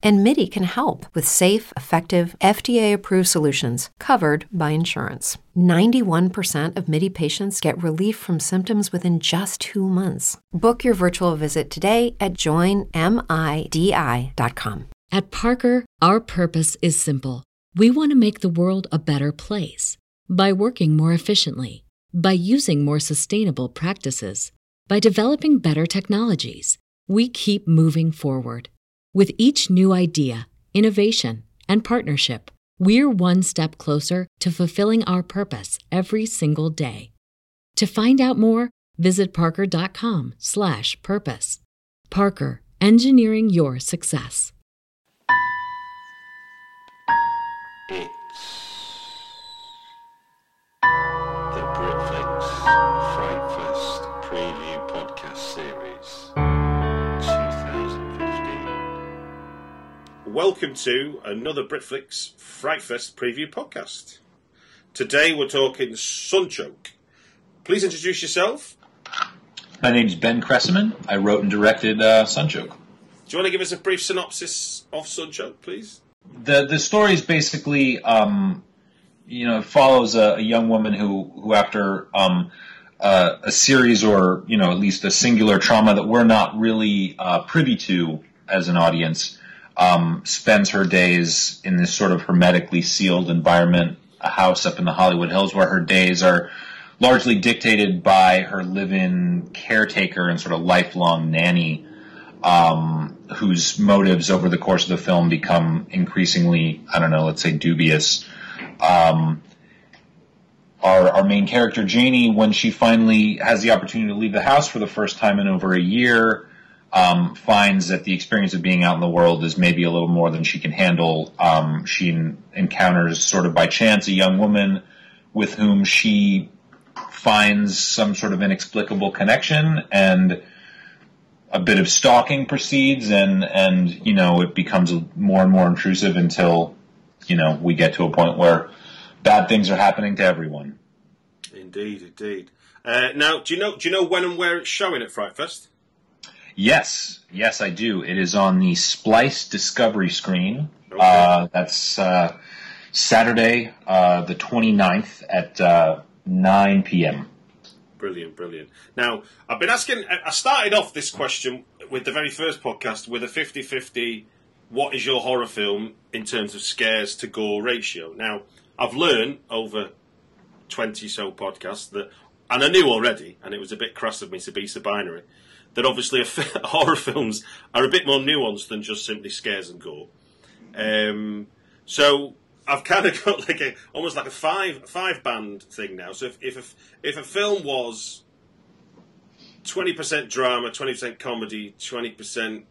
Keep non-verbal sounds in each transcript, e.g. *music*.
And MIDI can help with safe, effective, FDA approved solutions covered by insurance. 91% of MIDI patients get relief from symptoms within just two months. Book your virtual visit today at joinmidi.com. At Parker, our purpose is simple. We want to make the world a better place by working more efficiently, by using more sustainable practices, by developing better technologies. We keep moving forward. With each new idea, innovation, and partnership, we're one step closer to fulfilling our purpose every single day. To find out more, visit parker.com/purpose. Parker, engineering your success. It's the Britflicks Fest Preview Welcome to another Britflicks Frightfest preview podcast. Today we're talking Sun Choke. Please introduce yourself. My name is Ben Cresciman. I wrote and directed uh, Sun Choke. Do you want to give us a brief synopsis of Sun Choke, please? The the story is basically, um, you know, it follows a, a young woman who who after um, uh, a series or you know at least a singular trauma that we're not really uh, privy to as an audience, um, spends her days in this sort of hermetically sealed environment, a house up in the Hollywood Hills, where her days are largely dictated by her live-in caretaker and sort of lifelong nanny, um, whose motives over the course of the film become increasingly, I don't know, let's say dubious. Um, our, our main character, Janie, when she finally has the opportunity to leave the house for the first time in over a year, um, finds that the experience of being out in the world is maybe a little more than she can handle. Um, she en- encounters, sort of by chance, a young woman with whom she finds some sort of inexplicable connection and a bit of stalking proceeds and and you know it becomes more and more intrusive until you know we get to a point where bad things are happening to everyone Indeed, indeed. Uh, now, do you know do you know when and where it's showing at Frightfest? Yes yes i do it is on the splice discovery screen Okay. uh, that's uh, saturday uh, the 29th at uh, 9 p.m Brilliant, brilliant. Now, I've been asking, I started off this question with the very first podcast with a 50 50 what is your horror film in terms of scares to gore ratio. Now, I've learned over 20 so podcasts that, and I knew already, and it was a bit crass of me to be so binary, that obviously *laughs* horror films are a bit more nuanced than just simply scares and gore. Um, so I've kind of *laughs* got like a almost like a five five band thing now. So if if a, if a film was twenty percent drama, twenty percent comedy, twenty percent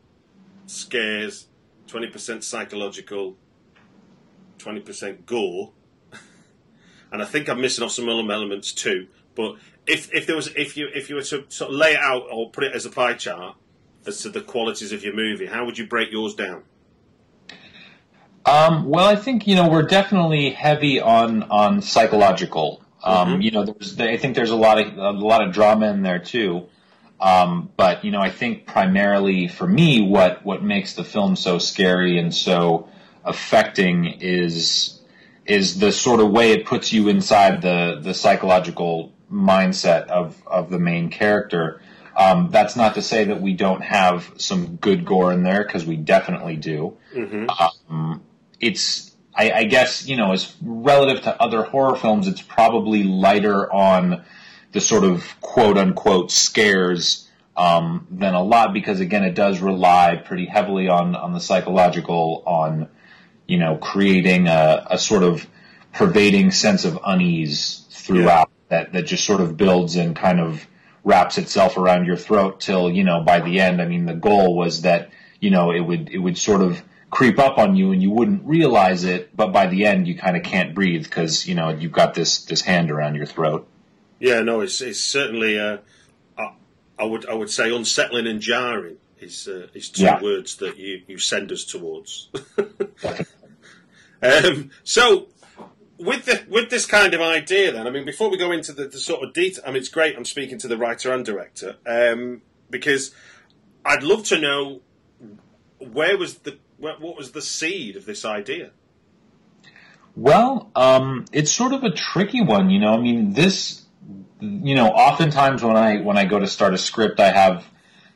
scares, twenty percent psychological, twenty percent gore, *laughs* and I think I'm missing off some other elements too. But if if there was if you if you were to sort of lay it out or put it as a pie chart as to the qualities of your movie, how would you break yours down? Um, well, I think you know we're definitely heavy on on psychological. Um, Mhm. You know, there's I think there's a lot of a lot of drama in there too. Um, but you know, I think primarily for me, what what makes the film so scary and so affecting is is the sort of way it puts you inside the the psychological mindset of of the main character. Um, that's not to say that we don't have some good gore in there because we definitely do. Um, it's I, I guess you know as relative to other horror films, it's probably lighter on the sort of quote unquote scares um, than a lot because again it does rely pretty heavily on on the psychological on you know creating a, a sort of pervading sense of unease throughout that that just sort of builds and kind of wraps itself around your throat till you know by the end. I mean the goal was that you know it would it would sort of creep up on you and you wouldn't realize it, but by the end you kind of can't breathe because you know you've got this this hand around your throat. Yeah, no, it's it's certainly uh, I, I would I would say unsettling and jarring. Is uh, is two Yeah. words that you, you send us towards. *laughs* um, so with the with this kind of idea, then I mean, before we go into the, the sort of detail, I mean, it's great. I'm speaking to the writer and director um, because I'd love to know where was the what, was the seed of this idea. Well, um, it's sort of a tricky one, you know. I mean, this, you know, oftentimes when I when I go to start a script, I have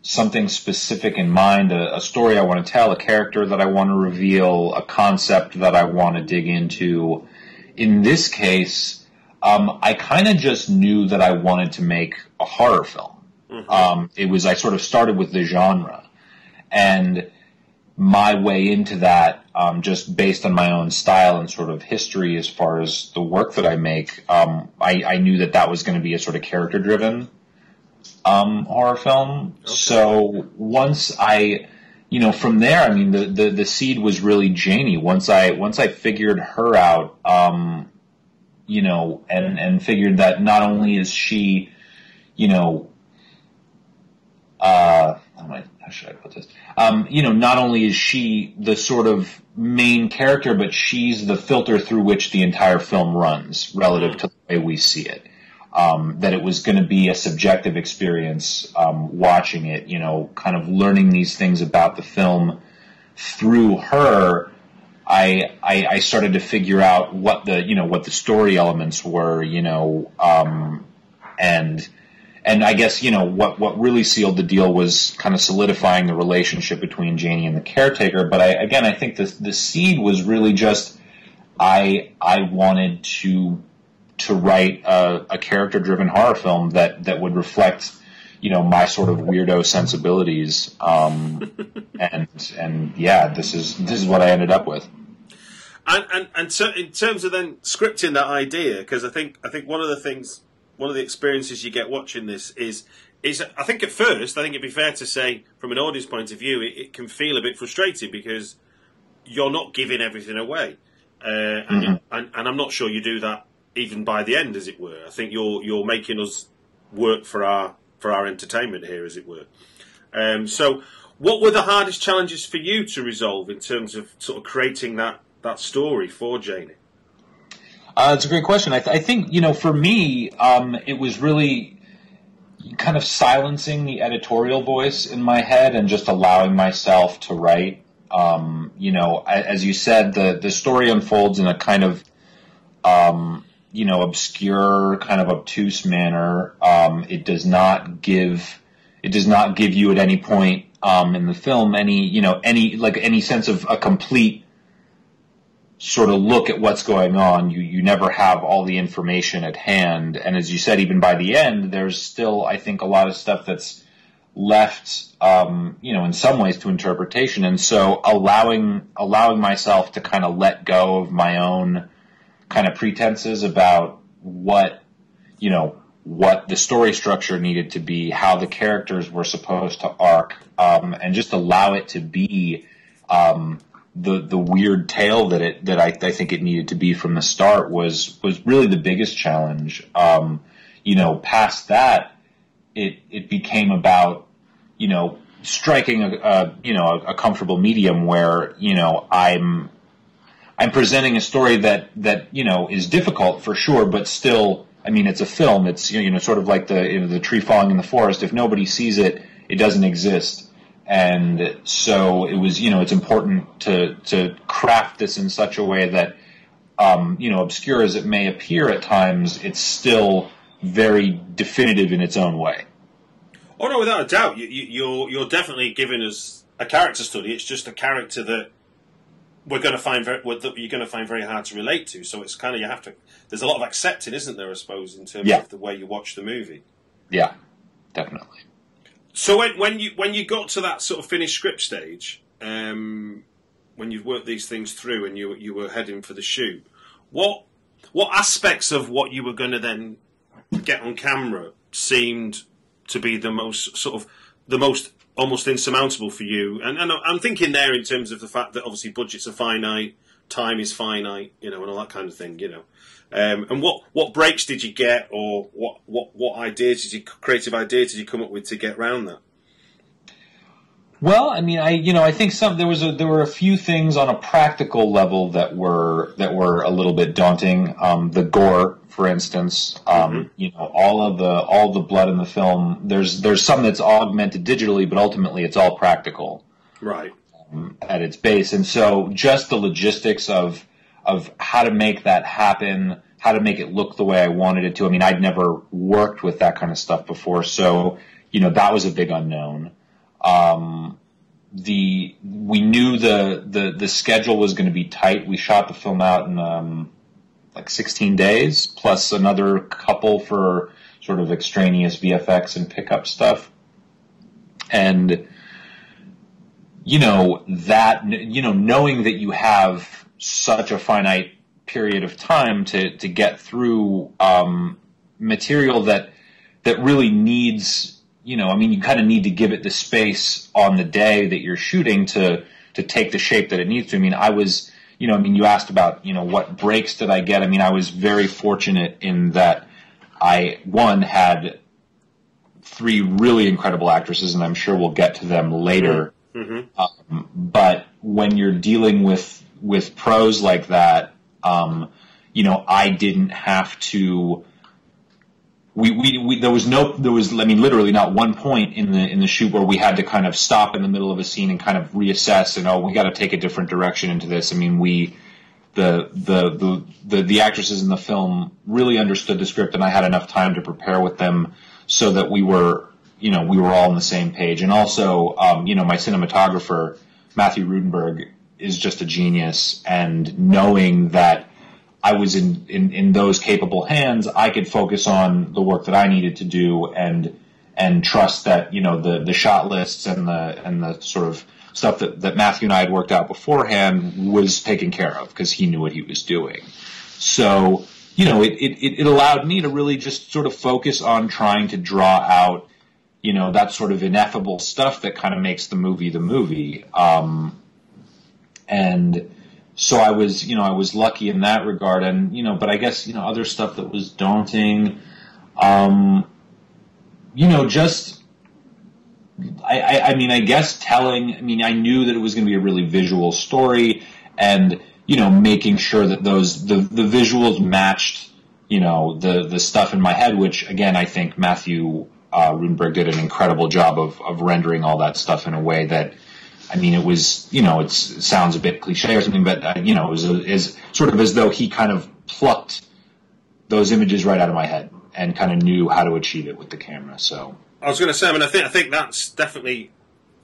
something specific in mind, a, a story I want to tell, a character that I want to reveal, a concept that I want to dig into. In this case, um, I kind of just knew that I wanted to make a horror film. Um, it was I sort of started with the genre, and my way into that, um, just based on my own style and sort of history as far as the work that I make, um, I, I knew that that was going to be a sort of character driven um, horror film. So once I, you know, from there, I mean, the, the, the seed was really Janie. Once I once I figured her out, um, you know, and and figured that not only is she, you know, uh, how, am I, how should I put this? Um, you know, not only is she the sort of main character, but she's the filter through which the entire film runs relative to the way we see it. Um, that it was going to be a subjective experience um, watching it, you know, kind of learning these things about the film through her. I, I I started to figure out what the you know what the story elements were, you know, um, and and I guess you know what what really sealed the deal was kind of solidifying the relationship between Janie and the caretaker. But I again I think the the seed was really just I I wanted to to write a, a character driven horror film that that would reflect you know my sort of weirdo sensibilities um, *laughs* and and yeah this is this is what I ended up with. And and and so in terms of then scripting that idea, because I think I think one of the things, one of the experiences you get watching this is is I think at first I think it'd be fair to say from an audience point of view it, it can feel a bit frustrating because you're not giving everything away, uh, and, and and I'm not sure you do that even by the end, as it were. I think you're you're making us work for our for our entertainment here, as it were. Um, so, what were the hardest challenges for you to resolve in terms of sort of creating that that story for Janie? Uh, it's a great question. I, th- I think you know, for me, um, it was really kind of silencing the editorial voice in my head and just allowing myself to write. Um, you know, as you said, the the story unfolds in a kind of um, you know obscure, kind of obtuse manner. Um, it does not give it does not give you at any point um, in the film any you know any like any sense of a complete sort of look at what's going on. You you never have all the information at hand, and as you said, even by the end, there's still I think a lot of stuff that's left, um, you know, in some ways to interpretation. And so allowing allowing myself to kind of let go of my own kind of pretenses about what you know what the story structure needed to be, how the characters were supposed to arc, um, and just allow it to be um, the the weird tale that it that I, I think it needed to be from the start was was really the biggest challenge. Um, you know, past that, it it became about you know striking a, a you know a, a comfortable medium where you know I'm I'm presenting a story that that you know is difficult for sure, but still, I mean, it's a film. It's you know sort of like the you know, the tree falling in the forest. If nobody sees it, it doesn't exist. And so it was, you know, it's important to to craft this in such a way that, um, you know, obscure as it may appear at times, it's still very definitive in its own way. Oh no, without a doubt, you, you, you're you're definitely giving us a character study. It's just a character that we're going to find very, that you're going to find very hard to relate to. So it's kind of you have to. There's a lot of accepting, isn't there? I suppose in terms Yeah. of the way you watch the movie. Yeah, definitely. So when, when you when you got to that sort of finished script stage, um, when you've worked these things through and you you were heading for the shoot, what what aspects of what you were going to then get on camera seemed to be the most sort of the most almost insurmountable for you? And, and I'm thinking there in terms of the fact that obviously budgets are finite, time is finite, you know, and all that kind of thing, you know. Um, and what, what breaks did you get, or what, what, what ideas did you creative ideas did you come up with to get around that? Well, I mean, I you know, I think some there was a there were a few things on a practical level that were that were a little bit daunting. Um, the gore, for instance, um, Mm-hmm. you know, all of the all the blood in the film. There's there's some that's augmented digitally, but ultimately it's all practical Right. at its base. And so just the logistics of of how to make that happen, how to make it look the way I wanted it to. I mean, I'd never worked with that kind of stuff before, so you know that was a big unknown. Um, the we knew the the the schedule was going to be tight. We shot the film out in um, like 16 days, plus another couple for sort of extraneous VFX and pickup stuff, and you know that you know knowing that you have such a finite period of time to to get through um, material that that really needs you know I mean you kind of need to give it the space on the day that you're shooting to to take the shape that it needs to. I mean I was you know I mean you asked about you know what breaks did I get? I mean I was very fortunate in that I one had three really incredible actresses and I'm sure we'll get to them later um, but when you're dealing with with pros like that, um, you know, I didn't have to. We, we, we there was no there was I mean literally not one point in the in the shoot where we had to kind of stop in the middle of a scene and kind of reassess and oh we got to take a different direction into this. I mean we the, the the the the actresses in the film really understood the script and I had enough time to prepare with them so that we were you know we were all on the same page and also um, you know my cinematographer Matthew Rudenberg is just a genius and knowing that I was in, in, in those capable hands, I could focus on the work that I needed to do and and trust that you know the the shot lists and the and the sort of stuff that, that Matthew and I had worked out beforehand was taken care of because he knew what he was doing. So you know it, it, it allowed me to really just sort of focus on trying to draw out you know that sort of ineffable stuff that kind of makes the movie the movie. Um, and so I was, you know, I was lucky in that regard, and you know, but I guess you know other stuff that was daunting, um, you know, just I, I, I mean, I guess telling. I mean, I knew that it was going to be a really visual story, and you know, making sure that those the the visuals matched, you know, the the stuff in my head, which again, I think Matthew uh, did an incredible job of of rendering all that stuff in a way that I mean, it was, you know, it's, it sounds a bit cliche or something, but, uh, you know, it was a, is sort of as though he kind of plucked those images right out of my head and kind of knew how to achieve it with the camera. So, I was going to say, I mean, I think I think that's definitely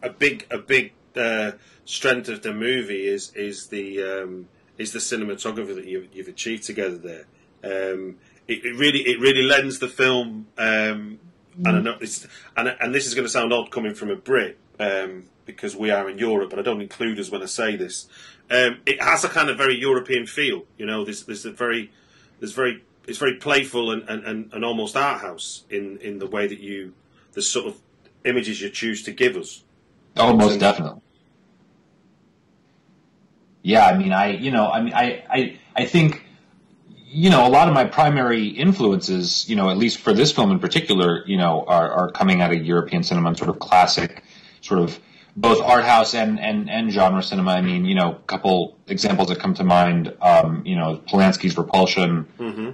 a big a big uh, strength of the movie is is the um, is the cinematography that you've, you've achieved together there. Um, it, it really it really lends the film, um, and I know it's, and and this is going to sound odd coming from a Brit. Um, because we are in Europe, but I don't include us when I say this. Um, it has a kind of very European feel, you know. There's, there's a very, there's very, it's very playful and, and, and, and almost art house in, in the way that you, the sort of images you choose to give us. Almost So- definitely. Yeah, I mean, I, you know, I mean, I, I, I think, you know, a lot of my primary influences, you know, at least for this film in particular, you know, are, are coming out of European cinema and sort of classic, sort of both art house and, and, and genre cinema. I mean, you know, a couple examples that come to mind, um, you know, Polanski's Repulsion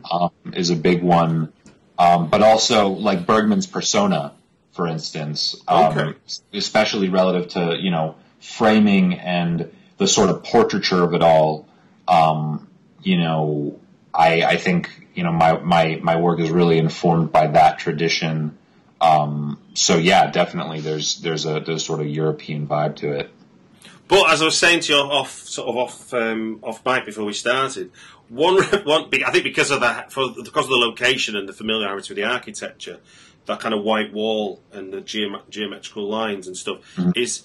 um, is a big one, um, but also like Bergman's Persona, for instance, um, Okay. especially relative to, you know, framing and the sort of portraiture of it all. Um, you know, I, I think, you know, my, my, my work is really informed by that tradition. Um, so yeah, definitely there's, there's a, there's sort of European vibe to it. But as I was saying to you off, sort of off, um, off mic before we started, one, one, I think because of that, for, because of the location and the familiarity with the architecture, that kind of white wall and the geom- geometrical lines and stuff is,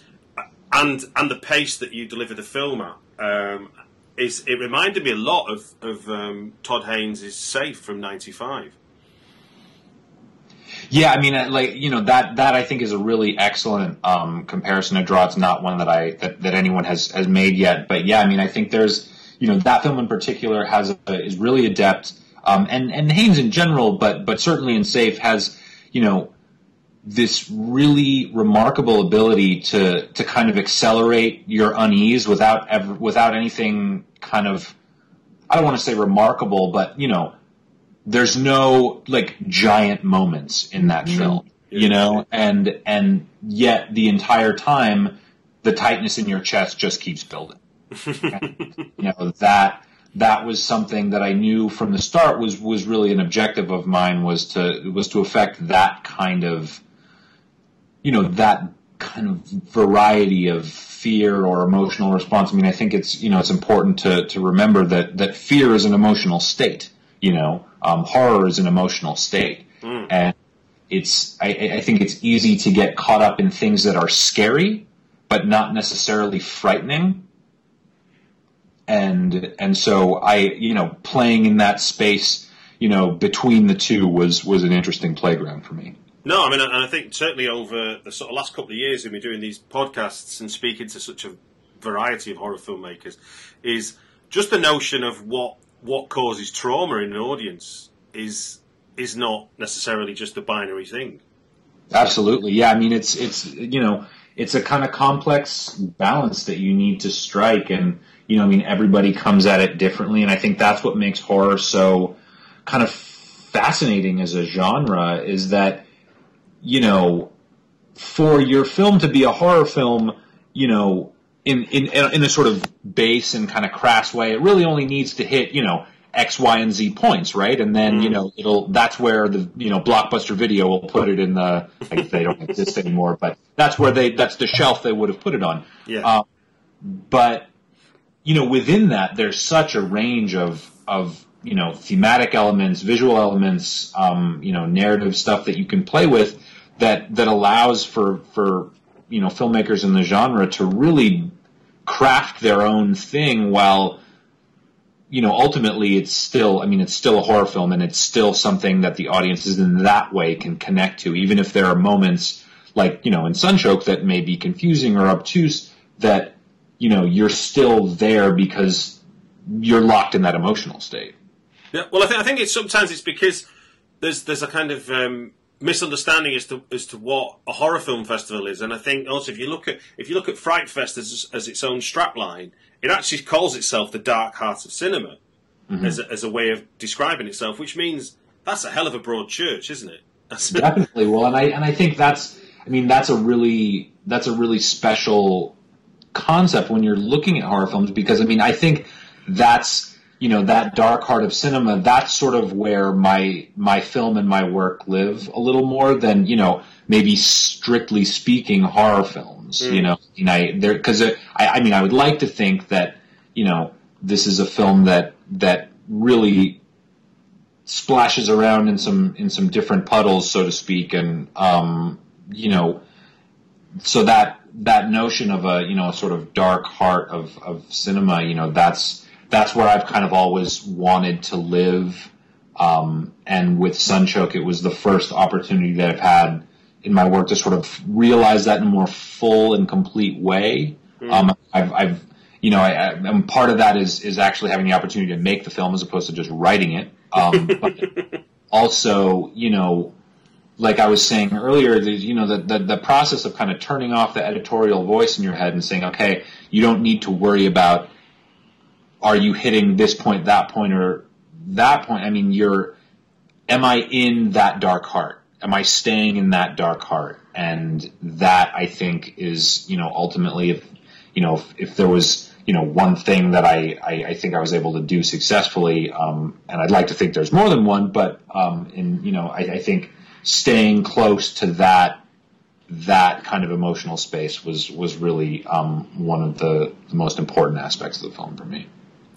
and and the pace that you deliver the film at, um, is it reminded me a lot of of um, Todd Haynes' Safe from '95. Yeah, I mean, uh, like you know that that I think is a really excellent um, comparison to draw. It's not one that I that, that anyone has has made yet, but yeah, I mean, I think there's you know that film in particular has a, is really adept, um, and and Haynes in general, but but certainly in Safe has you know this really remarkable ability to to kind of accelerate your unease without ever without anything kind of I don't want to say remarkable, but you know, there's no like giant moments in that mm-hmm. film, you know, and and yet the entire time the tightness in your chest just keeps building. And, *laughs* you know that that was something that I knew from the start was was really an objective of mine was to was to affect that kind of you know that kind of variety of fear or emotional response. I mean, I think it's you know it's important to to remember that that fear is an emotional state. You know, um, horror is an emotional state, and it's I, I think it's easy to get caught up in things that are scary, but not necessarily frightening. And and so I you know playing in that space you know between the two was was an interesting playground for me. No, I mean, and I think certainly over the sort of last couple of years, we've been doing these podcasts and speaking to such a variety of horror filmmakers, is just the notion of what what causes trauma in an audience is is not necessarily just a binary thing. Absolutely, yeah. I mean, it's it's you know it's a kind of complex balance that you need to strike, and you know, I mean, everybody comes at it differently, and I think that's what makes horror so kind of fascinating as a genre is that you know for your film to be a horror film, you know, in in in a sort of base and kind of crass way, it really only needs to hit you know X, Y, and Z points, right? And then you know it'll that's where the you know blockbuster video will put it in the I guess they don't exist *laughs* anymore, but that's where they that's the shelf they would have put it on. Yeah. Um, but you know within that there's such a range of of you know thematic elements, visual elements, um, you know narrative stuff that you can play with that that allows for for you know filmmakers in the genre to really craft their own thing while you know ultimately it's still I mean it's still a horror film and it's still something that the audiences in that way can connect to even if there are moments like you know in Sun Choke that may be confusing or obtuse that you know you're still there because you're locked in that emotional state. Yeah, well, I think I think it's sometimes it's because there's there's a kind of um, misunderstanding as to as to what a horror film festival is, and I think also if you look at if you look at Frightfest as as its own strapline, it actually calls itself the Dark Heart of Cinema mm-hmm. as a, as a way of describing itself, which means that's a hell of a broad church, isn't it? *laughs* Definitely. Well, and I and I think that's I mean that's a really that's a really special concept when you're looking at horror films because I mean I think that's you know that dark heart of cinema that's sort of where my my film and my work live a little more than you know maybe strictly speaking horror films you know? You know there because I, I mean I would like to think that you know this is a film that that really splashes around in some in some different puddles, so to speak, and um, you know, so that that notion of a you know a sort of dark heart of of cinema, you know, that's that's where I've kind of always wanted to live. Um, and with Sun Choke, it was the first opportunity that I've had in my work to sort of realize that in a more full and complete way. Um, I've, I've, you know, I, I, part of that is is actually having the opportunity to make the film as opposed to just writing it. Um, *laughs* but also, you know, like I was saying earlier, the, you know, the, the the process of kind of turning off the editorial voice in your head and saying, okay, you don't need to worry about are you hitting this point, that point, or that point. I mean, you're, am I in that dark heart? Am I staying in that dark heart? And that I think is, you know, ultimately, if you know, if, if there was, you know, one thing that I, I, I think I was able to do successfully, um, and I'd like to think there's more than one, but um, in, you know, I, I think staying close to that that kind of emotional space was was really um, one of the, the most important aspects of the film for me.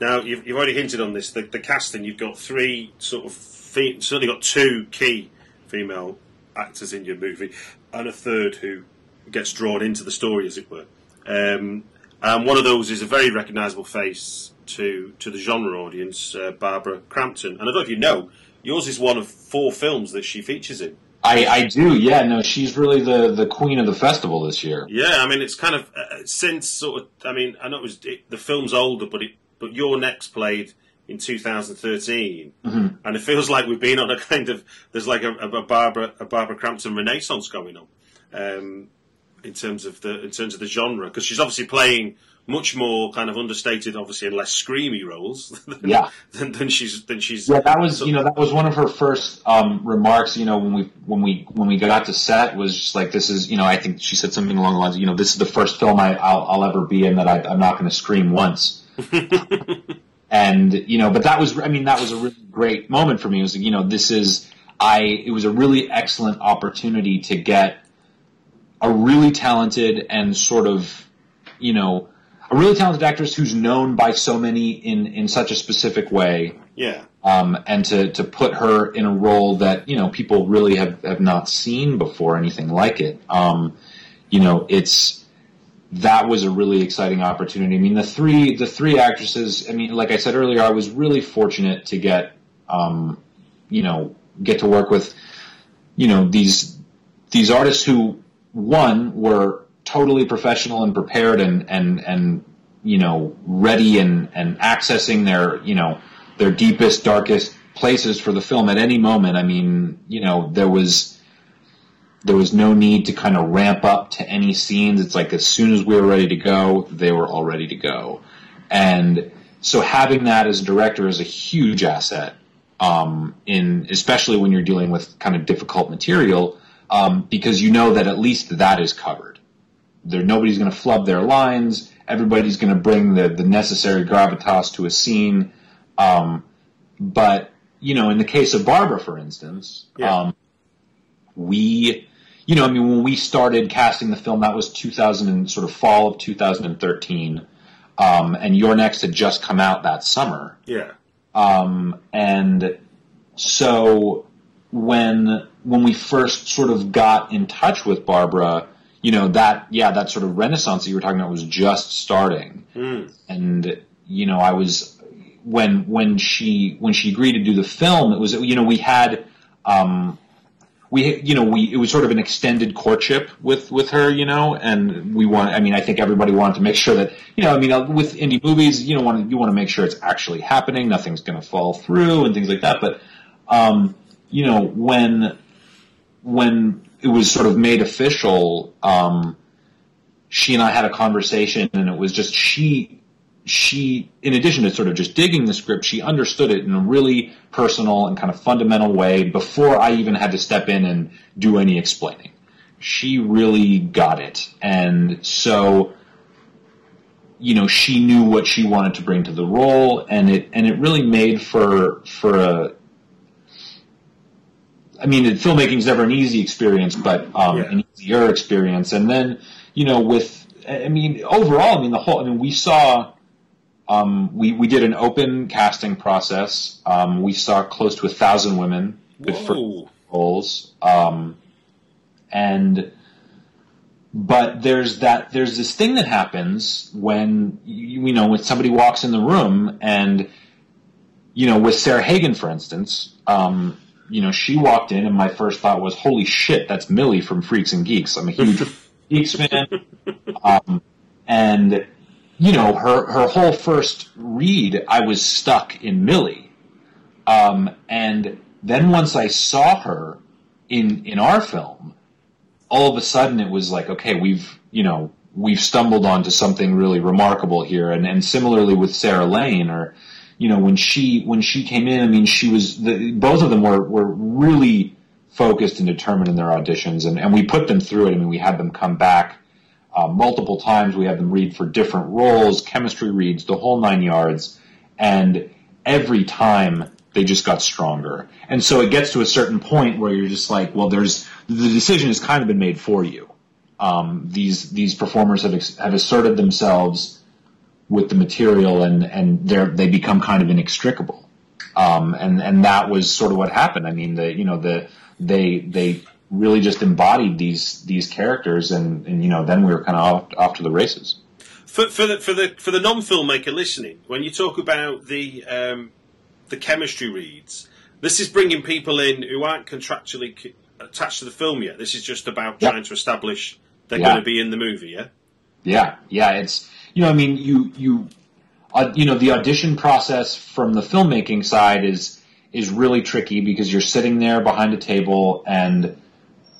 Now you've, you've already hinted on this. The, the casting. You've got three sort of fe- certainly got two key female actors in your movie, and a third who gets drawn into the story, as it were. Um, and one of those is a very recognisable face to to the genre audience, uh, Barbara Crampton. And I don't know if you know, yours is one of four films that she features in. I, I do, yeah. No, she's really the, the queen of the festival this year. Yeah, I mean it's kind of uh, since sort of. I mean, I know it was it, the film's older, but it but You're Next played in 2013, Mm-hmm. and it feels like we've been on a kind of there's like a, a Barbara a Barbara Crampton renaissance going on um, in terms of the in terms of the genre because she's obviously playing much more kind of understated, obviously, and less screamy roles *laughs* than, Yeah. than, than she's than she's Yeah, that was you know that was one of her first um, remarks. You know when we when we when we got to set was just like this is you know I think she said something along the lines of, you know this is the first film I, I'll, I'll ever be in that I, I'm not going to scream once. And you know, but that was I mean that was a really great moment for me. It was you know this is I it was a really excellent opportunity to get a really talented and sort of you know a really talented actress who's known by so many in in such a specific way yeah um, and to, to put her in a role that you know people really have, have not seen before anything like it. Um, you know, it's that was a really exciting opportunity. I mean, the three the three actresses. I mean, like I said earlier, I was really fortunate to get um, you know get to work with you know these these artists who one were totally professional and prepared and and and you know ready and and accessing their you know their deepest darkest places for the film at any moment i mean you know there was there was no need to kind of ramp up to any scenes. It's like as soon as we were ready to go they were all ready to go. And so having that as a director is a huge asset um, in especially when you're dealing with kind of difficult material um, because you know that at least that is covered. There nobody's going to flub their lines. Everybody's going to bring the, the necessary gravitas to a scene. Um, but you know in the case of barbara for instance Yeah. um, we you know i mean when we started casting the film that was 2000 and sort of fall of 2013 um, and You're Next had just come out that summer. Yeah. Um, and so when when we first sort of got in touch with Barbara, you know that yeah that sort of renaissance that you were talking about was just starting, and you know I was when when she when she agreed to do the film, it was you know we had. Um, we, you know, we it was sort of an extended courtship with with her, you know, and we want. I mean, I think everybody wanted to make sure that, you know, I mean, uh, with indie movies, you know, want you want to make sure it's actually happening, nothing's going to fall through, and things like that. But, um, you know, when when it was sort of made official, um, she and I had a conversation, and it was just she she, in addition to sort of just digging the script, she understood it in a really personal and kind of fundamental way before I even had to step in and do any explaining. She really got it. And so, you know, she knew what she wanted to bring to the role and it, and it really made for, for a, I mean, filmmaking is never an easy experience, but um, Yeah. an easier experience. And then, you know, with, I mean, overall, I mean, the whole, I mean, we saw, um, we, we did an open casting process. Um, we saw close to a thousand women good for roles. Um, and, but there's that, there's this thing that happens when, you, you know, when somebody walks in the room and, you know, with Sarah Hagan, for instance, um, you know, she walked in and my first thought was, holy shit, that's Millie from Freaks and Geeks. I'm a *laughs* huge Geeks fan. Um, and, you know, her, her whole first read, I was stuck in Millie. Um, and then once I saw her in, in our film, all of a sudden it was like, okay, we've, you know, we've stumbled onto something really remarkable here. And, and similarly with Sarah Lane or, you know, when she, when she came in, I mean, she was, the, both of them were, were really focused and determined in their auditions and, and we put them through it. I mean, we had them come back, uh, multiple times. We had them read for different roles, chemistry reads, the whole nine yards. And every time they just got stronger. And so it gets to a certain point where you're just like, well, there's, the decision has kind of been made for you. Um, these, these performers have, ex- have asserted themselves with the material and, and they're, they become kind of inextricable. Um, and, and that was sort of what happened. I mean, the, you know, the, they, they really just embodied these, these characters and, and, you know, then we were kind of off, off to the races. For, for the for the for the non-filmmaker listening, when you talk about the um, the chemistry reads, this is bringing people in who aren't contractually c- attached to the film yet. This is just about Yep. trying to establish they're Yeah. going to be in the movie. Yeah, Yeah, yeah, it's you know, I mean, you you uh, you know, the audition process from the filmmaking side is is really tricky because you're sitting there behind a table and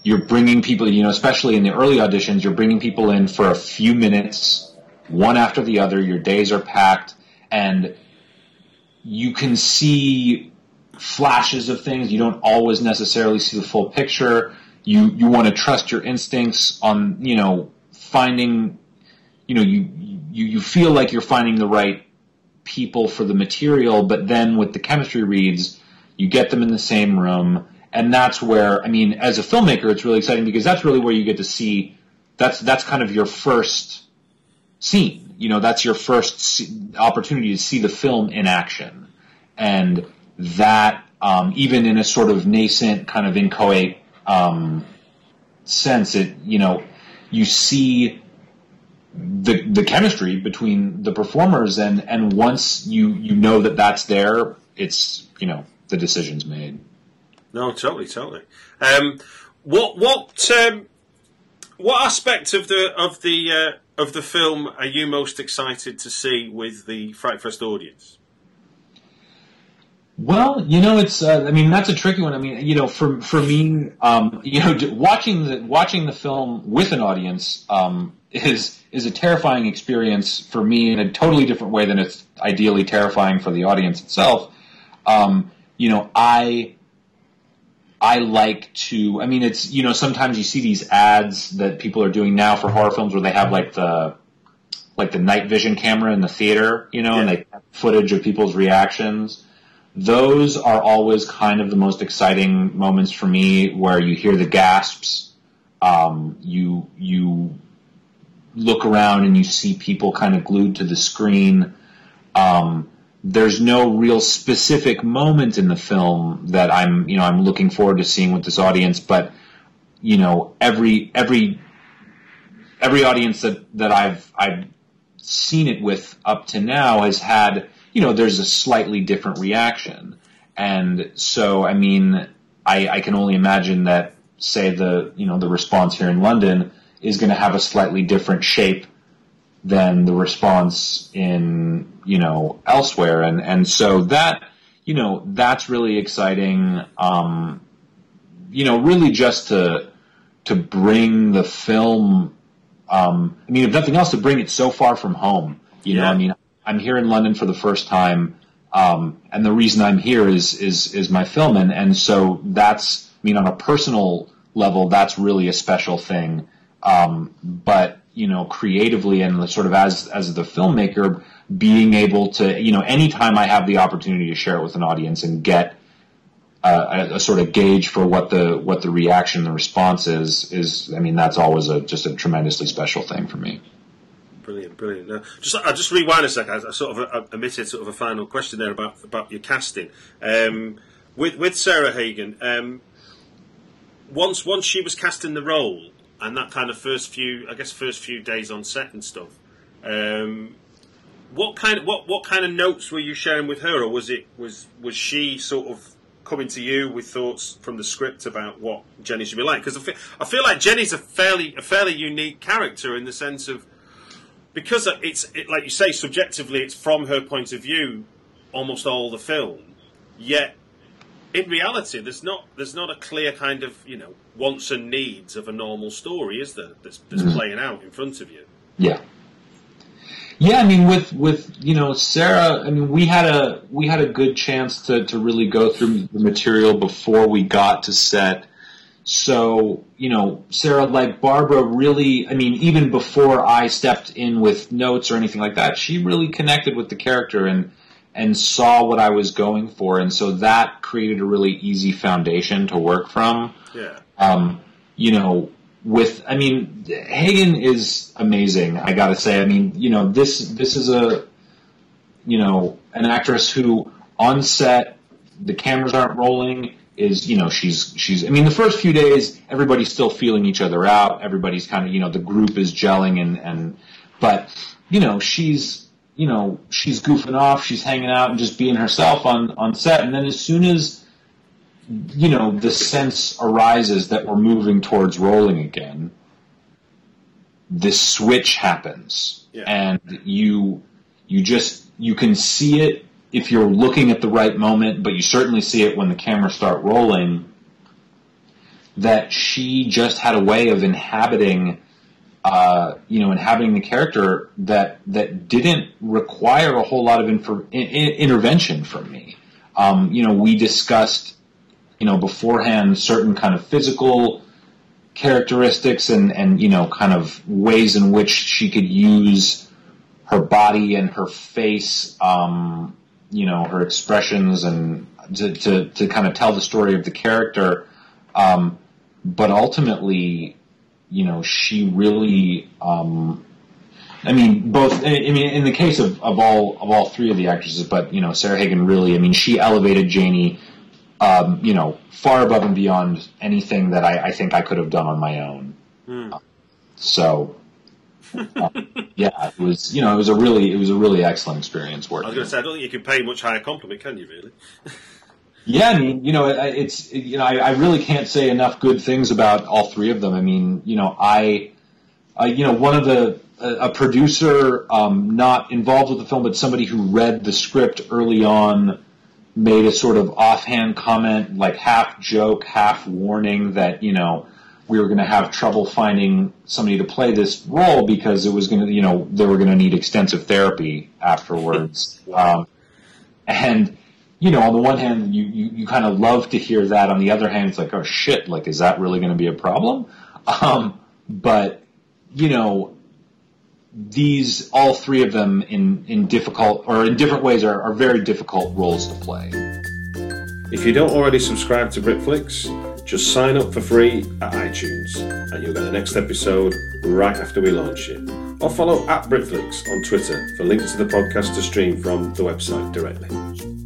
you're bringing people, you know, especially in the early auditions, you're bringing people in for a few minutes, one after the other. Your days are packed, and you can see flashes of things. You don't always necessarily see the full picture. You you want to trust your instincts on you know finding, you know you you you feel like you're finding the right people for the material, but then with the chemistry reads, you get them in the same room, and that's where I mean, as a filmmaker, it's really exciting because that's really where you get to see. That's that's kind of your first scene. You know, that's your first opportunity to see the film in action, and that um, even in a sort of nascent kind of inchoate um, sense, it you know you see the the chemistry between the performers, and and once you you know that that's there, it's you know the decision's made. No, totally, totally. Um, what what um, what aspect of the of the uh, of the film are you most excited to see with the Frightfest audience? Well, you know, it's. Uh, I mean, that's a tricky one. I mean, you know, for for me, um, *laughs* you know, watching the watching the film with an audience um, is is a terrifying experience for me in a totally different way than it's ideally terrifying for the audience itself. Um, you know, I I like to. I mean, it's you know, sometimes you see these ads that people are doing now for horror films where they have like the like the night vision camera in the theater, you know, and they have footage of people's reactions those are always kind of the most exciting moments for me where you hear the gasps um, you you look around and you see people kind of glued to the screen um, there's no real specific moment in the film that I'm you know I'm looking forward to seeing with this audience but you know every every every audience that that I've I've seen it with up to now has had, you know, there's a slightly different reaction. And so, I mean, I, I can only imagine that, say, the, you know, the response here in London is going to have a slightly different shape than the response in, you know, elsewhere. And, and so that, you know, that's really exciting. Um, you know, really just to, to bring the film um, I mean, if nothing else, to bring it so far from home. You know, I mean, I'm here in London for the first time, um, and the reason I'm here is is is my film, and and so that's, I mean, on a personal level, that's really a special thing. Um, but you know, creatively and sort of as as the filmmaker, being able to, you know, anytime I have the opportunity to share it with an audience and get uh, a, a sort of gauge for what the what the reaction, the response is, is I mean that's always a just a tremendously special thing for me. Brilliant, brilliant. Now, just I just rewind a sec. I, I sort of uh, omitted sort of a final question there about about your casting um, with with Sarah Hagan. Um, once once she was cast in the role, and that kind of first few, I guess, first few days on set and stuff. Um, what kind of what what kind of notes were you sharing with her, or was it was was she sort of coming to you with thoughts from the script about what Jenny should be like? Because I feel, I feel like Jenny's a fairly a fairly unique character in the sense of because it's it, like you say subjectively it's from her point of view almost all the film yet in reality there's not there's not a clear kind of you know wants and needs of a normal story is there that's, that's hmm. playing out in front of you Yeah. Yeah, I mean, with with you know Sarah, I mean, we had a we had a good chance to to really go through the material before we got to set. So you know, Sarah, like Barbara, really, I mean, even before I stepped in with notes or anything like that, she really connected with the character and and saw what I was going for, and so that created a really easy foundation to work from yeah um, you know, with I mean, Hagan is amazing. I got to say, I mean, you know, this this is a you know an actress who on set the cameras aren't rolling is you know she's she's I mean the first few days everybody's still feeling each other out everybody's kind of you know the group is gelling and and but you know she's you know she's goofing off she's hanging out and just being herself on on set and then as soon as you know, the sense arises that we're moving towards rolling again, this switch happens, Yeah. and you you just you can see it if you're looking at the right moment, but you certainly see it when the cameras start rolling. That she just had a way of inhabiting, uh, you know, inhabiting the character that that didn't require a whole lot of infor- in, in, intervention from me. Um, you know, we discussed, you know, beforehand certain kind of physical characteristics and and you know, kind of ways in which she could use her body and her face, um, you know, her expressions and to, to, to kind of tell the story of the character. Um, but ultimately, you know, she really, um, I mean, both. I mean, in the case of, of all of all three of the actresses, but you know, Sarah Hagan really. I mean, she elevated Janie, um, you know, far above and beyond anything that I, I think I could have done on my own. Hmm. So, uh, yeah, it was. You know, it was a really it was a really excellent experience working. I was going to say, I don't think you can pay much higher compliment, can you? Really? *laughs* Yeah, I mean, you know, it's you know, I, I really can't say enough good things about all three of them. I mean, you know, I, uh, you know, one of the a, a producer um, not involved with the film, but somebody who read the script early on made a sort of offhand comment, like half joke, half warning that you know we were going to have trouble finding somebody to play this role because it was going to, you know, they were going to need extensive therapy afterwards. *laughs* um, and you know, on the one hand, you, you, you kind of love to hear that. On the other hand, it's like, oh shit, like, is that really going to be a problem? Um, but, you know, these, all three of them in, in difficult, or in different ways are, are very difficult roles to play. If you don't already subscribe to Britflicks, just sign up for free at iTunes and you'll get the next episode right after we launch it. Or follow at Britflicks on Twitter for links to the podcast to stream from the website directly.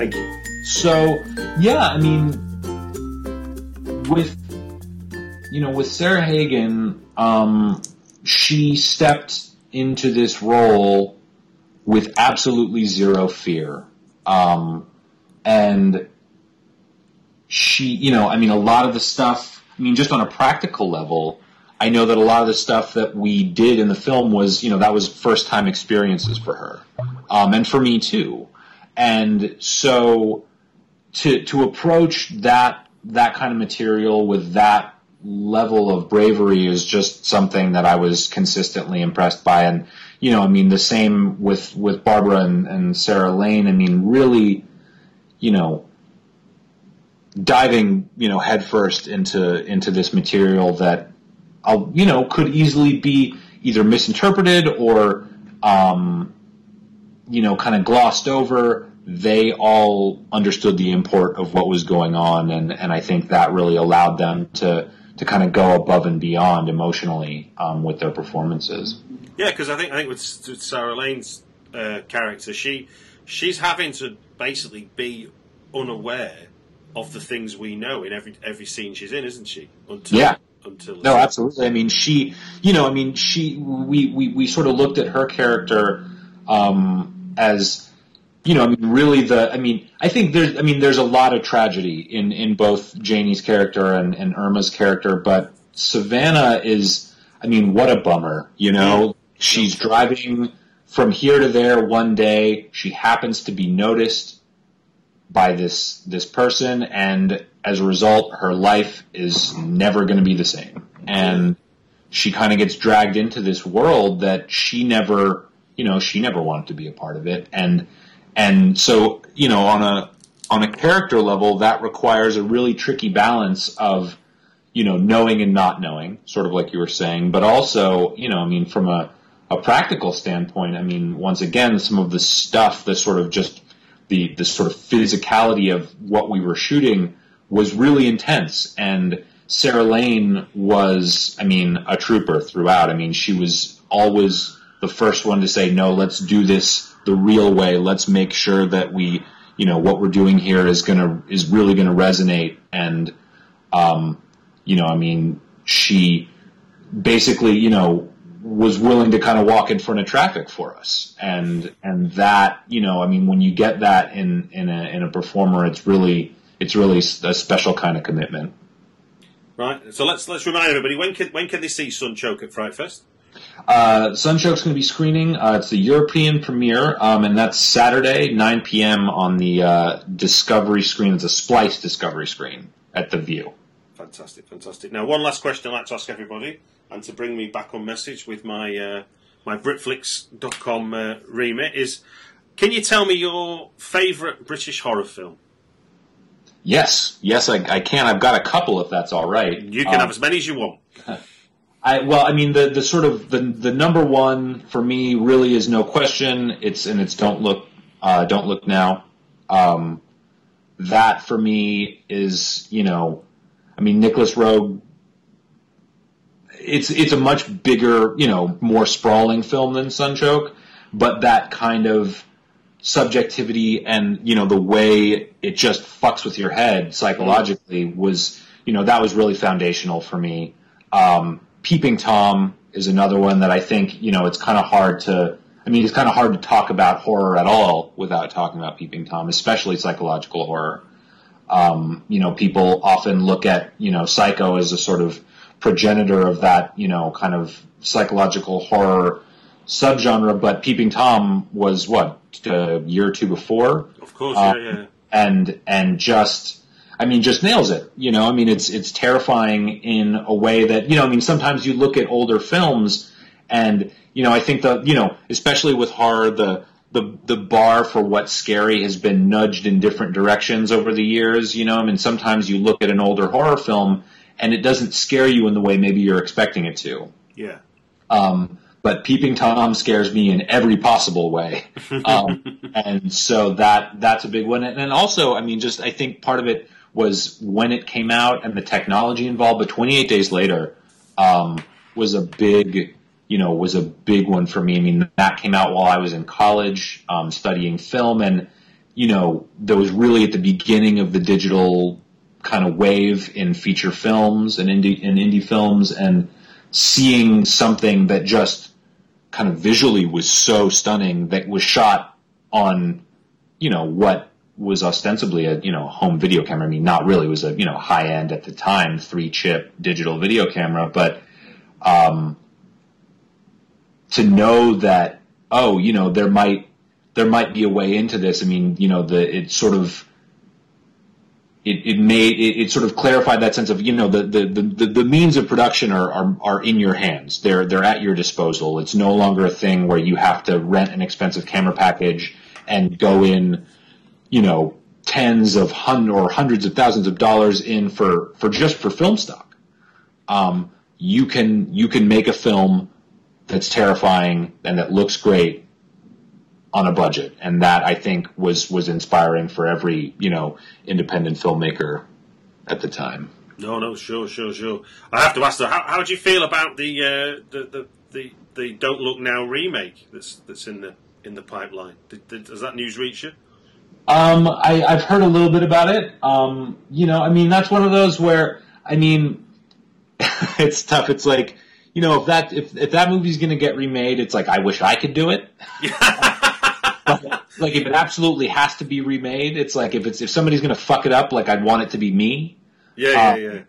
Thank you. So, yeah, I mean, with, you know, with Sarah Hagan, um, she stepped into this role with absolutely zero fear. Um, and she, you know, I mean, a lot of the stuff, I mean, just on a practical level, I know that a lot of the stuff that we did in the film was, you know, that was first time experiences for her. Um, and for me too. And so to, to approach that, that kind of material with that level of bravery is just something that I was consistently impressed by. And, you know, I mean, the same with, with Barbara and, and Sarah Lane. I mean, really, you know, diving, you know, headfirst into into this material that, uh, you know, could easily be either misinterpreted or, um, you know, kind of glossed over. They all understood the import of what was going on, and and I think that really allowed them to to kind of go above and beyond emotionally um, with their performances. Yeah, because I think I think with, with Sarah Lane's uh, character, she she's having to basically be unaware of the things we know in every every scene she's in, isn't she? Until Yeah. until No, absolutely. I mean, she, you know, I mean, she, we, we, we sort of looked at her character um, as, you know, I mean, really the, I mean, I think there's, I mean, there's a lot of tragedy in, in both Janie's character and, and Irma's character, but Savannah is, I mean, what a bummer, you know? She's driving from here to there one day. She happens to be noticed by this this person and as a result her life is never going to be the same and she kind of gets dragged into this world that she never you know she never wanted to be a part of it. And and so you know on a on a character level that requires a really tricky balance of you know knowing and not knowing sort of like you were saying. But also you know i mean from a a practical standpoint i mean once again some of the stuff the sort of just the the sort of physicality of what we were shooting was really intense. And Sarah Lane was I mean a trooper throughout. I mean she was always the first one to say no let's do this the real way let's make sure that we you know what we're doing here is going to is really going to resonate and um you know I mean she basically you know was willing to kind of walk in front of traffic for us and and that you know i mean when you get that in in a in a performer it's really it's really a special kind of commitment right. So let's let's remind everybody when can when can they see Sun Choke at Frightfest? Uh, Sun Choke's going to be screening. Uh, it's the European premiere, um, and that's Saturday, 9 p.m. on the uh, Discovery screen. It's a Splice Discovery screen at the Vue. Fantastic, fantastic. Now, one last question I'd like to ask everybody, and to bring me back on message with my uh, my Britflicks.com uh, remit is: Can you tell me your favourite British horror film? Yes, yes, I, I can. I've got a couple, if that's all right. You can Um, have as many as you want. *laughs* I well, I mean the the sort of the the number one for me really is no question. It's and it's don't look uh, don't look now. Um, that for me is you know, I mean Nicolas Roeg. It's it's a much bigger you know more sprawling film than Sun Choke, but that kind of subjectivity and you know the way it just fucks with your head psychologically was you know that was really foundational for me. Um, Peeping Tom is another one that I think you know it's kind of hard to. I mean, it's kind of hard to talk about horror at all without talking about Peeping Tom, especially psychological horror. Um, you know, people often look at you know Psycho as a sort of progenitor of that you know kind of psychological horror subgenre, but Peeping Tom was what a year or two before Of course, Uh, yeah, yeah. and and just I mean just nails it. You know, I mean it's it's terrifying in a way that you know. I mean sometimes you look at older films and you know I think the you know especially with horror the the the bar for what's scary has been nudged in different directions over the years. You know, I mean sometimes you look at an older horror film and it doesn't scare you in the way maybe you're expecting it to. Yeah. Um, but Peeping Tom scares me in every possible way, *laughs* um, and so that that's a big one. And then also, I mean, just I think part of it was when it came out and the technology involved. But 28 Days Later um, was a big, you know, was a big one for me. I mean, that came out while I was in college um, studying film, and you know, that was really at the beginning of the digital kind of wave in feature films and indie in indie films, and seeing something that just kind of visually was so stunning that was shot on, you know, what was ostensibly a you know home video camera. I mean, not really. It was a you know high end at the time three chip digital video camera, but um, to know that oh you know there might there might be a way into this. I mean, you know, the it sort of it, it made it, it sort of clarified that sense of you know the the, the, the means of production are, are are in your hands. They're they're at your disposal. It's no longer a thing where you have to rent an expensive camera package and go in, you know, tens of hun or hundreds of thousands of dollars in for for just for film stock. Um, you can you can make a film that's terrifying and that looks great on a budget, and that I think was was inspiring for every you know independent filmmaker at the time. No, no, sure, sure, sure. I have to ask though, how, how do you feel about the, uh, the the the the Don't Look Now remake that's that's in the in the pipeline? Did, did, does that news reach you? Um, I, I've heard a little bit about it. Um, you know, I mean, that's one of those where I mean, *laughs* it's tough. It's like you know, if that if if that movie's going to get remade, it's like I wish I could do it. *laughs* like if it absolutely has to be remade, it's like if it's if somebody's going to fuck it up, like I'd want it to be me. Yeah, yeah, Uh, yeah.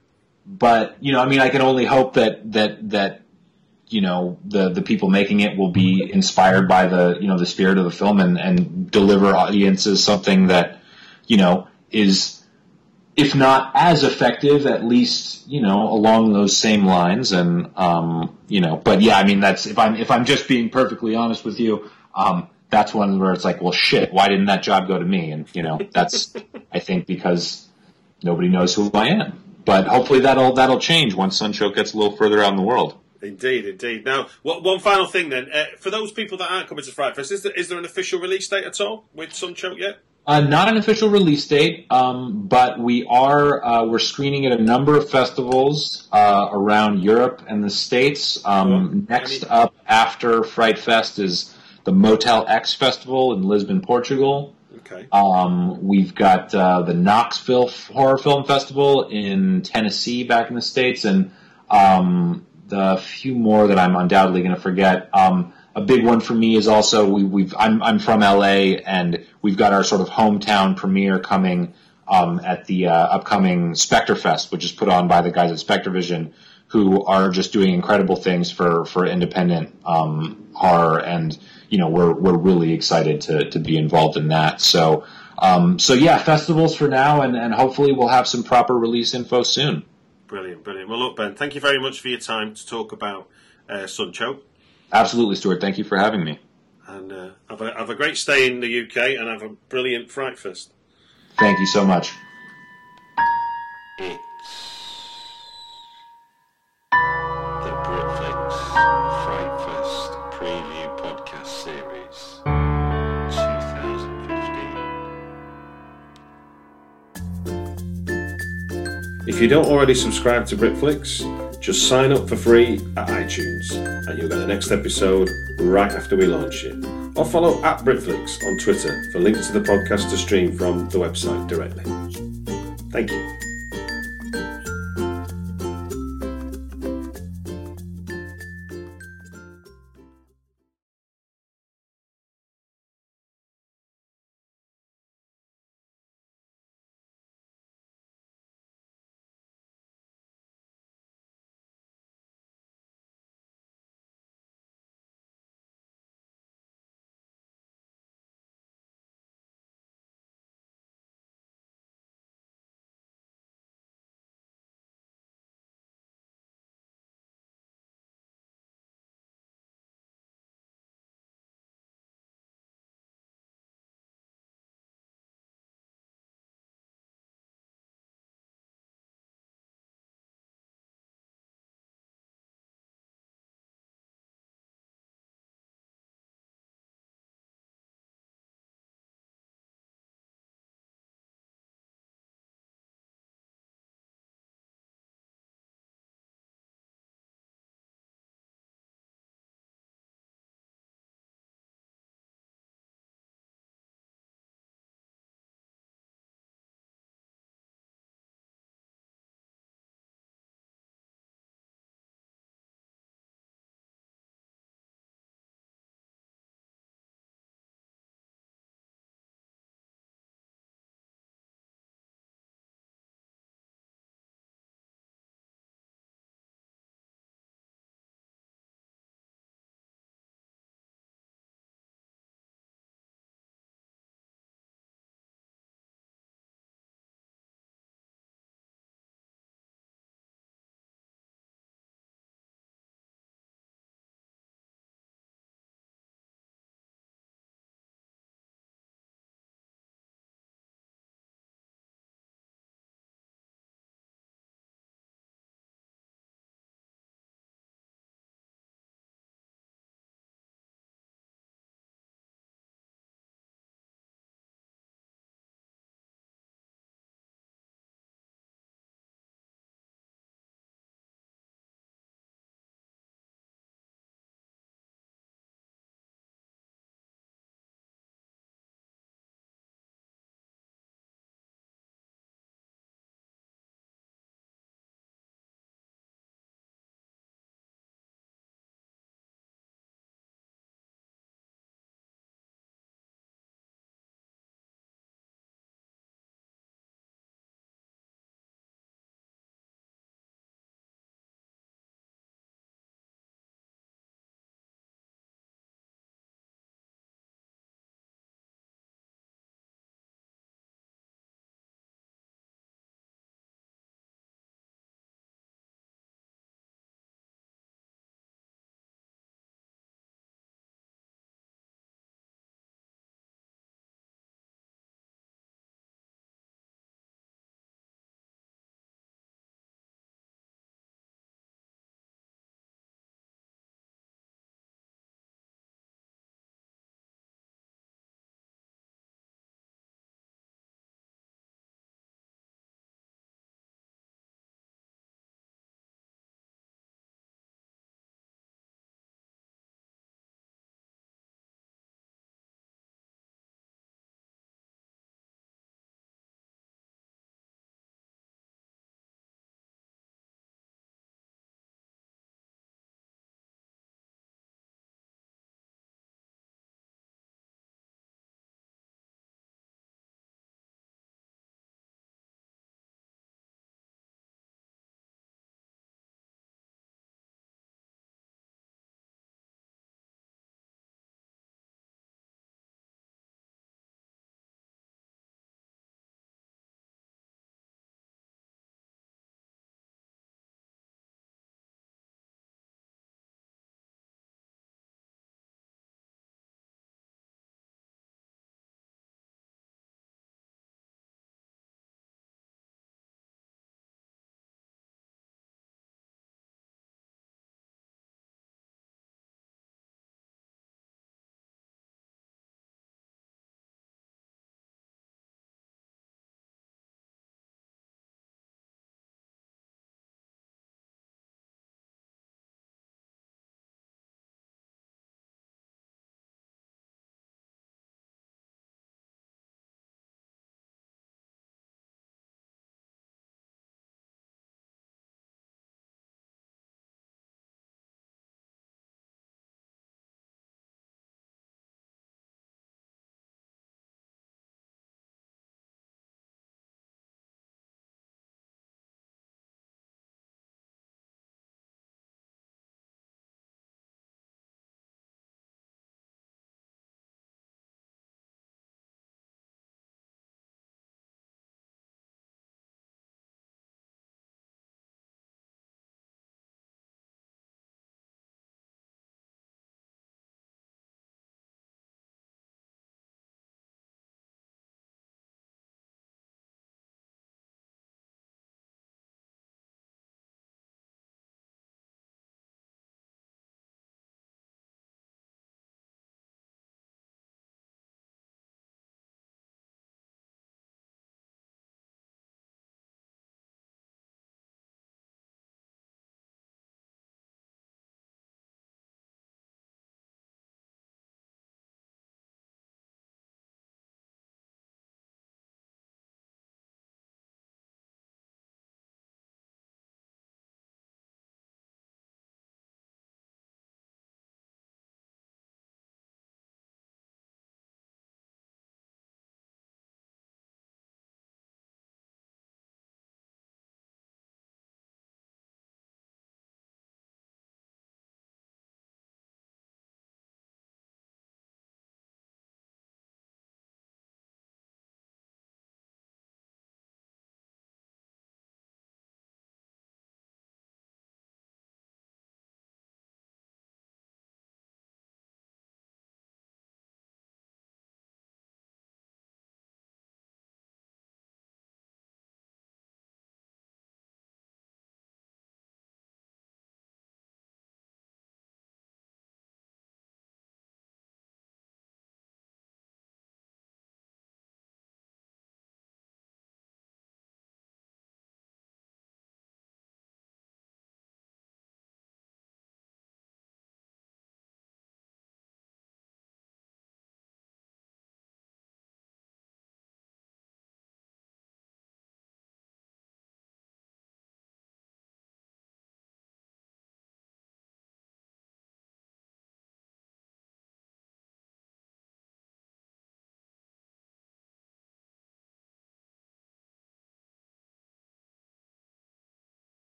But you know, I mean, I can only hope that that that you know the the people making it will be inspired by the you know the spirit of the film and and deliver audiences something that you know is if not as effective at least you know along those same lines. And um you know but yeah i mean that's if i'm if i'm just being perfectly honest with you um that's one where it's like well shit why didn't that job go to me? And you know that's i think because nobody knows who i am. But hopefully that'll that'll change once Sun Choke gets a little further out in the world Indeed, indeed. Now, what, one final thing then. Uh, for those people that aren't coming to Frightfest, is there, is there an official release date at all with Sun Choke yet? Uh, not an official release date, um, but we are uh, we're screening at a number of festivals uh, around Europe and the states. Um, next up after Frightfest is the Motel X Festival in Lisbon, Portugal. Okay. Um, we've got uh, the Knoxville Horror Film Festival in Tennessee, back in the states, and the few more that I'm undoubtedly going to forget. Um, a big one for me is also we, we've I'm, I'm from LA, and we've got our sort of hometown premiere coming um, at the uh, upcoming SpectreFest, which is put on by the guys at SpectreVision, who are just doing incredible things for for independent um, horror, and you know we're we're really excited to to be involved in that. So um, so yeah, festivals for now, and and hopefully we'll have some proper release info soon. Brilliant, brilliant. Well, look, Ben, thank you very much for your time to talk about uh, Sun Choke. Absolutely, Stuart. Thank you for having me. And uh, have, a, have a great stay in the UK and have a brilliant Frightfest. Thank you so much. It's the Britflicks Fright If you don't already subscribe to Britflicks, just sign up for free at iTunes and you'll get the next episode right after we launch it. Or follow at Britflicks on Twitter for links to the podcast to stream from the website directly. Thank you.